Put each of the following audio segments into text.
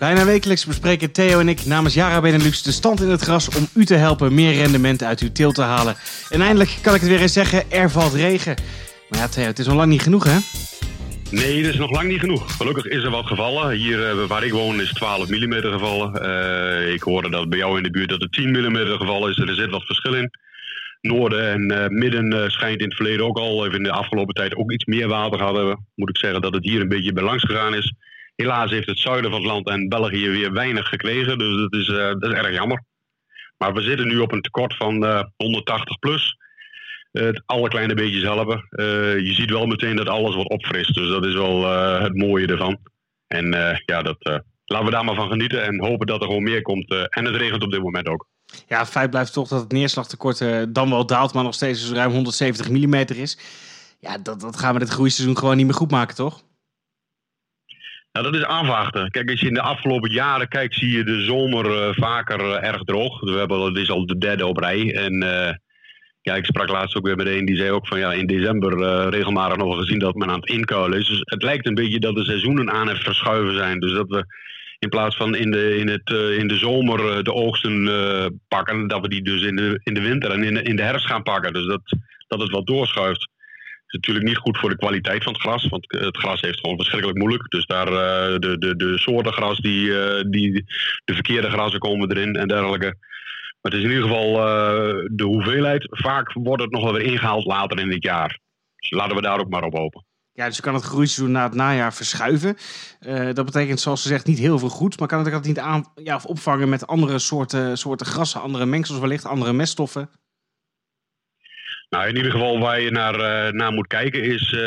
Bijna wekelijks bespreken Theo en ik namens Jara Benelux de stand in het gras om u te helpen meer rendement uit uw teelt te halen. En eindelijk kan ik het weer eens zeggen, er valt regen. Maar ja Theo, het is nog lang niet genoeg hè? Nee, dat is nog lang niet genoeg. Gelukkig is er wat gevallen. Hier eh, waar ik woon is 12 mm gevallen. Eh, ik hoorde dat bij jou in de buurt dat het 10 mm gevallen is. Er zit wat verschil in. Noorden en uh, midden schijnt in het verleden ook al, even in de afgelopen tijd, ook iets meer water hadden. Moet ik zeggen dat het hier een beetje bij langs gegaan is. Helaas heeft het zuiden van het land en België weer weinig gekregen. Dus dat is, dat is erg jammer. Maar we zitten nu op een tekort van 180 plus het alle kleine beetjes helpen. Je ziet wel meteen dat alles wordt opfrist. Dus dat is wel het mooie ervan. En ja, dat, laten we daar maar van genieten en hopen dat er gewoon meer komt. en het regent op dit moment ook. Ja, feit blijft toch dat het neerslagtekort dan wel daalt, maar nog steeds dus ruim 170 mm is. Ja, dat, dat gaan we dit groeiseizoen gewoon niet meer goed maken, toch? Nou, dat is aanvachten. Kijk, als je in de afgelopen jaren kijkt, zie je de zomer vaker erg droog. We hebben, dat is al de derde op rij. En ja, ik sprak laatst ook weer met een die zei ook van ja, in december regelmatig nog gezien dat men aan het inkuilen is. Dus het lijkt een beetje dat de seizoenen aan het verschuiven zijn. Dus dat we in plaats van in de, in het, in de zomer de oogsten pakken, dat we die dus in de, in de winter en in de, in de herfst gaan pakken. Dus dat, dat het wat doorschuift. Natuurlijk niet goed voor de kwaliteit van het gras, want het gras heeft gewoon verschrikkelijk moeilijk. Dus daar de, de, de soorten gras, die, die, de verkeerde grassen komen erin en dergelijke. Maar het is in ieder geval de hoeveelheid. Vaak wordt het nog wel weer ingehaald later in dit jaar. Dus laten we daar ook maar op hopen. Ja, dus kan het groeiseizoen na het najaar verschuiven. Dat betekent, zoals ze zegt, niet heel veel goed. Maar kan het ook niet aan, ja, of opvangen met andere soorten, soorten grassen, andere mengsels wellicht, andere meststoffen? Nou, in ieder geval waar je naar, uh, naar moet kijken is, uh,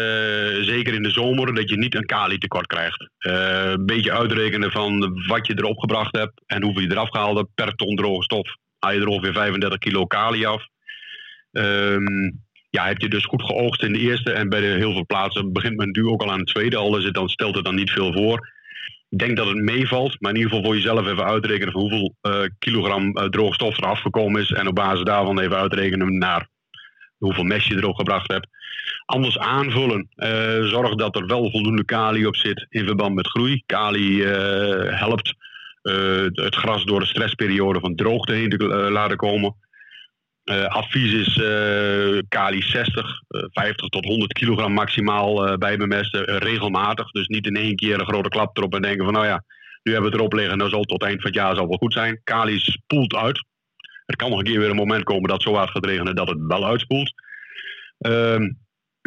zeker in de zomer, dat je niet een kali tekort krijgt. een beetje uitrekenen van wat je erop gebracht hebt en hoeveel je eraf gehaald hebt per ton droge stof haal je er ongeveer 35 kilo kali af. Um, ja, heb je dus goed geoogst in de eerste. En bij de heel veel plaatsen begint men nu ook al aan de tweede. Al is het dan, stelt het dan niet veel voor. Ik denk dat het meevalt. Maar in ieder geval voor jezelf even uitrekenen van hoeveel kilogram uh, droogstof er afgekomen is. En op basis daarvan even uitrekenen naar hoeveel mes je erop gebracht hebt. Anders aanvullen. Uh, zorg dat er wel voldoende kali op zit in verband met groei. Kali helpt uh, het gras door de stressperiode van droogte heen te uh, laten komen. Uh, advies is kali 60, 50 tot 100 kilogram maximaal bij bemesten, regelmatig. Dus niet in één keer een grote klap erop en denken van nou ja, nu hebben we het erop liggen, nou zal het tot eind van het jaar zal wel goed zijn. Kali spoelt uit. Er kan nog een keer weer een moment komen dat het zo hard gaat regenen dat het wel uitspoelt. Ehm,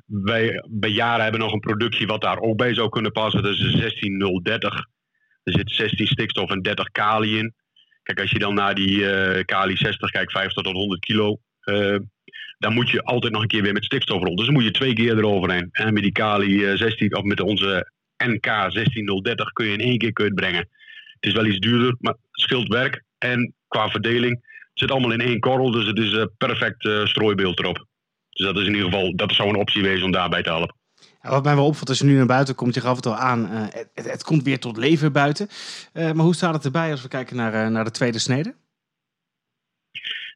wij bij jaren hebben nog een productie wat daar ook bij zou kunnen passen. Dat is de 16030 er zit 16 stikstof en 30 kali in. Kijk, als je dan naar die uh, kali 60 kijkt, 50 tot 100 kilo. Uh, dan moet je altijd nog een keer weer met stikstof rond. Dus dan moet je twee keer eroverheen. En met die kali 16, eh, of met onze NK 16030 kun je in één keer kun brengen. Het is wel iets duurder, maar het scheelt werk. En qua verdeling, zit allemaal in één korrel. Dus het is een perfect strooibeeld erop. Dus dat is in ieder geval, dat zou een optie wezen om daarbij te helpen wat mij wel opvalt als je nu naar buiten komt, je gaf het al aan, uh, het, het, komt weer tot leven buiten. Maar hoe staat het erbij als we kijken naar, naar de tweede snede?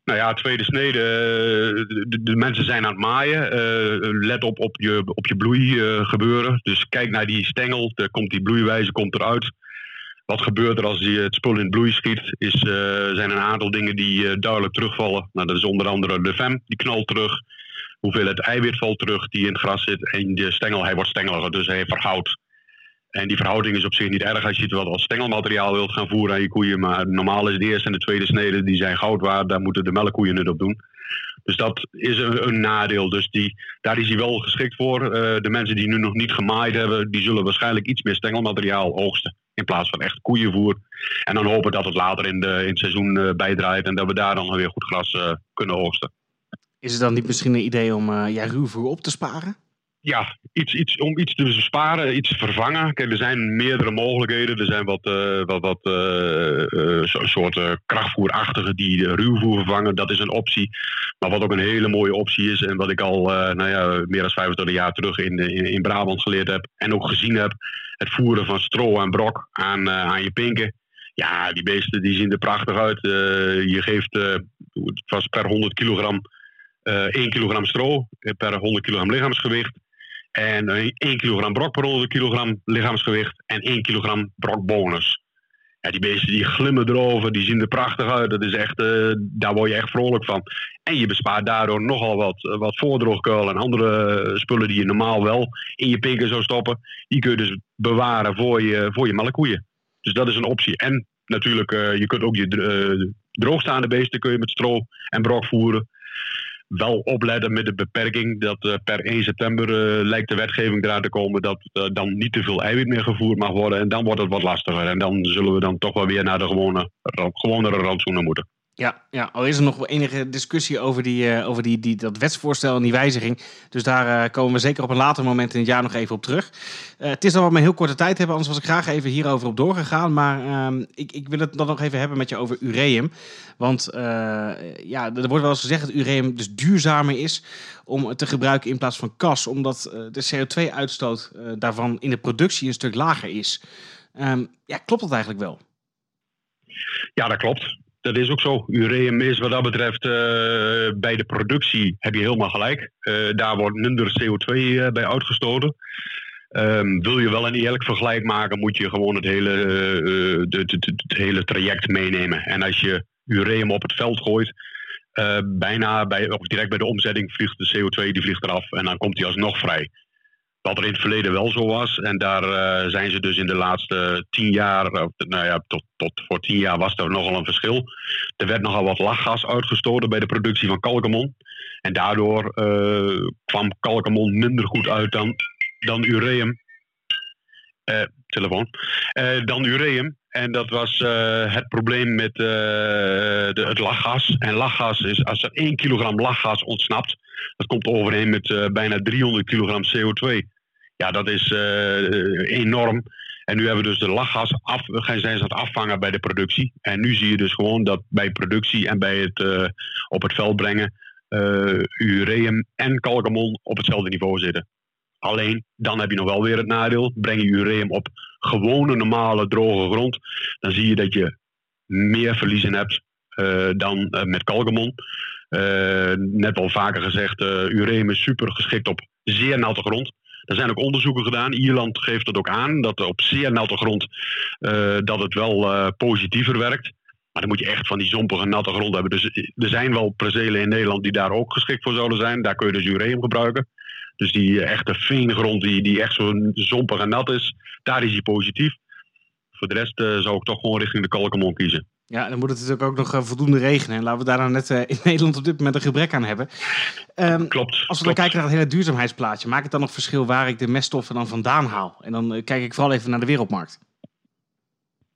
Nou ja, tweede snede, de, de, mensen zijn aan het maaien. let op op je, op je bloei gebeuren. Dus kijk naar die stengel, er komt die bloeiwijze komt eruit. Wat gebeurt er als die, het spul in bloei schiet? Is, zijn een aantal dingen die duidelijk terugvallen. Nou, dat is onder andere de FEM, die knalt terug hoeveelheid eiwit valt terug die in het gras zit. En de stengel, hij wordt stengeliger, dus hij verhoudt. En die verhouding is op zich niet erg als je het wat als stengelmateriaal wilt gaan voeren aan je koeien. Maar normaal is de eerste en de tweede snede, die zijn goud waard. Daar moeten de melkkoeien het op doen. Dus dat is een, een nadeel. Dus die, daar is hij wel geschikt voor. Uh, de mensen die nu nog niet gemaaid hebben, die zullen waarschijnlijk iets meer stengelmateriaal oogsten. In plaats van echt koeienvoer. En dan hopen dat het later in, de, in het seizoen uh, bijdraait. En dat we daar dan weer goed gras uh, kunnen oogsten. Is het dan niet misschien een idee om uh, ja, ruwvoer op te sparen? Ja, iets, iets, om iets te sparen, iets te vervangen. Kijk, er zijn meerdere mogelijkheden. Er zijn wat, uh, wat, wat uh, soorten krachtvoerachtige die ruwvoer vervangen. Dat is een optie. Maar wat ook een hele mooie optie is, en wat ik al nou ja, meer dan 25 jaar terug in, in, Brabant geleerd heb en ook gezien heb, het voeren van stro en brok aan, aan je pinken. Ja, die beesten die zien er prachtig uit. je geeft vast per 100 kilogram 1 eh, kilogram stro per 100 kilogram lichaamsgewicht. En 1 kilogram brok per 100 kilogram lichaamsgewicht. En 1 kilogram brokbonus. Ja, die beesten die glimmen erover, die zien er prachtig uit. Dat is echt, uh, daar word je echt vrolijk van. En je bespaart daardoor nogal wat, uh, wat voordroogkuil en andere spullen die je normaal wel in je pinken zou stoppen. Die kun je dus bewaren voor je, voor je melkkoeien. Dus dat is een optie. En natuurlijk, je kunt ook je droogstaande beesten kun je met stro en brok voeren wel opletten met de beperking dat uh, per 1 september uh, lijkt de wetgeving eraan te komen dat uh, dan niet te veel eiwit meer gevoerd mag worden. En dan wordt het wat lastiger. En dan zullen we dan toch wel weer naar de gewone, gewonere rantsoenen moeten. Ja, ja, al is er nog enige discussie over, die, uh, over die, die, dat wetsvoorstel en die wijziging. Dus daar uh, komen we zeker op een later moment in het jaar nog even op terug. Uh, het is dan wat we heel korte tijd hebben, anders was ik graag even hierover op doorgegaan. Maar ehm, ik, ik wil het dan nog even hebben met je over ureum. Want ja, er wordt wel eens gezegd dat ureum dus duurzamer is om te gebruiken in plaats van kas. Omdat de CO2-uitstoot daarvan in de productie een stuk lager is. Um, ja, klopt dat eigenlijk wel? Ja, dat klopt dat is ook zo. Ureum is wat dat betreft uh, bij de productie heb je helemaal gelijk. Uh, daar wordt minder CO2 uh, bij uitgestoten. Um, wil je wel een eerlijk vergelijk maken, moet je gewoon het hele, het hele traject meenemen. En als je ureum op het veld gooit, bijna bij, of direct bij de omzetting vliegt de CO2 die vliegt eraf en dan komt die alsnog vrij. Wat er in het verleden wel zo was. En daar uh, zijn ze dus in de laatste tien jaar, nou ja, tot, tot voor tien jaar was er nogal een verschil. Er werd nogal wat lachgas uitgestoten bij de productie van kalkemon. En daardoor uh, kwam kalkemon minder goed uit dan, dan ureum. Telefoon. dan ureum. En dat was het probleem met de, het lachgas. En lachgas is, als er 1 kilogram lachgas ontsnapt, dat komt overeen met uh, bijna 300 kilogram CO2. Ja, dat is uh, enorm. En nu hebben we dus de lachgas af, zijn ze aan het afvangen bij de productie. En nu zie je dus gewoon dat bij productie en bij het uh, op het veld brengen ureum en kalkamon op hetzelfde niveau zitten. Alleen, dan heb je nog wel weer het nadeel. Breng je ureum op gewone, normale, droge grond, dan zie je dat je meer verliezen hebt dan met kalkamon. Uh, net al vaker gezegd, uh, ureum is super geschikt op zeer natte grond. Er zijn ook onderzoeken gedaan. Ierland geeft het ook aan dat op zeer natte grond uh, dat het wel positiever werkt. Maar dan moet je echt van die zompige natte grond hebben. Dus er zijn wel percelen in Nederland die daar ook geschikt voor zouden zijn. Daar kun je dus ureum gebruiken. Dus die echte veengrond die, die echt zo zompig en nat is, daar is hij positief. Voor de rest zou ik toch gewoon richting de kalkamon kiezen. Ja, dan moet het natuurlijk ook nog voldoende regenen. En laten we daar dan net in Nederland op dit moment een gebrek aan hebben. Um, klopt. Als we dan kijken naar het hele duurzaamheidsplaatje, maakt het dan nog verschil waar ik de meststoffen dan vandaan haal? En dan uh, kijk ik vooral even naar de wereldmarkt.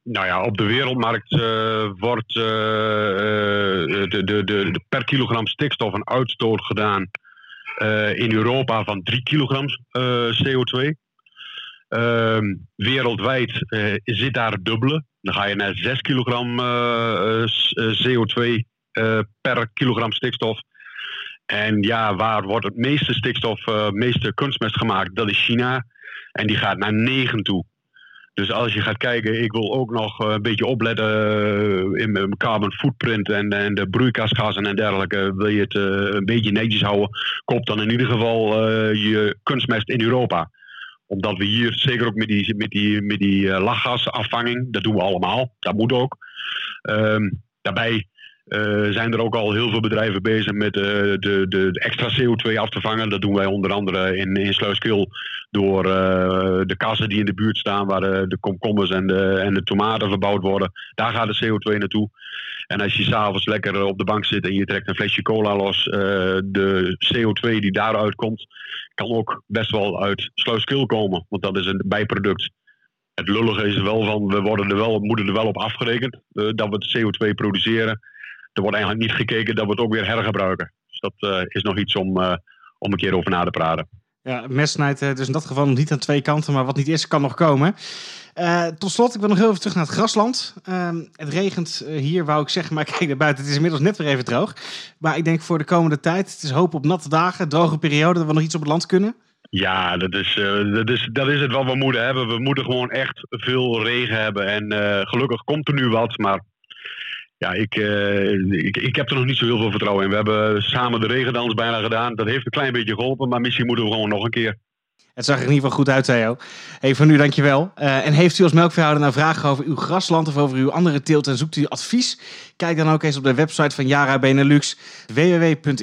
Nou ja, op de wereldmarkt uh, wordt uh, de, de, de, de, per kilogram stikstof een uitstoot gedaan in Europa van 3 kilogram CO2. Uh, wereldwijd zit daar het dubbele. Dan ga je naar 6 kilogram uh, CO2 per kilogram stikstof. En ja, waar wordt het meeste stikstof, het meeste kunstmest gemaakt? Dat is China. En die gaat naar 9 toe. Dus als je gaat kijken, ik wil ook nog een beetje opletten in mijn carbon footprint en, en de broeikasgassen en dergelijke. Wil je het een beetje netjes houden, koop dan in ieder geval je kunstmest in Europa omdat we hier, zeker ook met die, met die, met die uh, lachgasafvanging, dat doen we allemaal, dat moet ook. Um, daarbij uh, zijn er ook al heel veel bedrijven bezig met uh, de, de, extra CO2 af te vangen. Dat doen wij onder andere in, in Sluiskil door de kassen die in de buurt staan, waar de, komkommers en de, en de tomaten verbouwd worden. Daar gaat de CO2 naartoe. En als je s'avonds lekker op de bank zit en je trekt een flesje cola los, de CO2 die daaruit komt, kan ook best wel uit Sluiskil komen. Want dat is een bijproduct. Het lullige is wel van, we worden er wel, moeten er wel op afgerekend dat we het CO2 produceren. Er wordt eigenlijk niet gekeken dat we het ook weer hergebruiken. Dus dat uh, is nog iets om, uh, om een keer over na te praten. Ja, mes snijdt dus in dat geval niet aan twee kanten, maar wat niet is, kan nog komen. Uh, tot slot, ik wil nog heel even terug naar het grasland. Uh, het regent hier, wou ik zeggen, maar kijk naar buiten. Het is inmiddels net weer even droog. Maar ik denk voor de komende tijd, het is hoop op natte dagen, droge periode, dat we nog iets op het land kunnen. Ja, dat is, dat, is, dat is het wat we moeten hebben. We moeten gewoon echt veel regen hebben. En gelukkig komt er nu wat, maar ja, ik, uh, ik, ik heb er nog niet zo heel veel vertrouwen in. We hebben samen de regendans bijna gedaan. Dat heeft een klein beetje geholpen, maar misschien moeten we gewoon nog een keer. Het zag er in ieder geval goed uit, Theo. Hey, voor nu dankjewel. Uh, en heeft u als melkveehouder nou vragen over uw grasland of over uw andere teelt en zoekt u advies? Kijk dan ook eens op de website van Yara Benelux, www.yara.nl.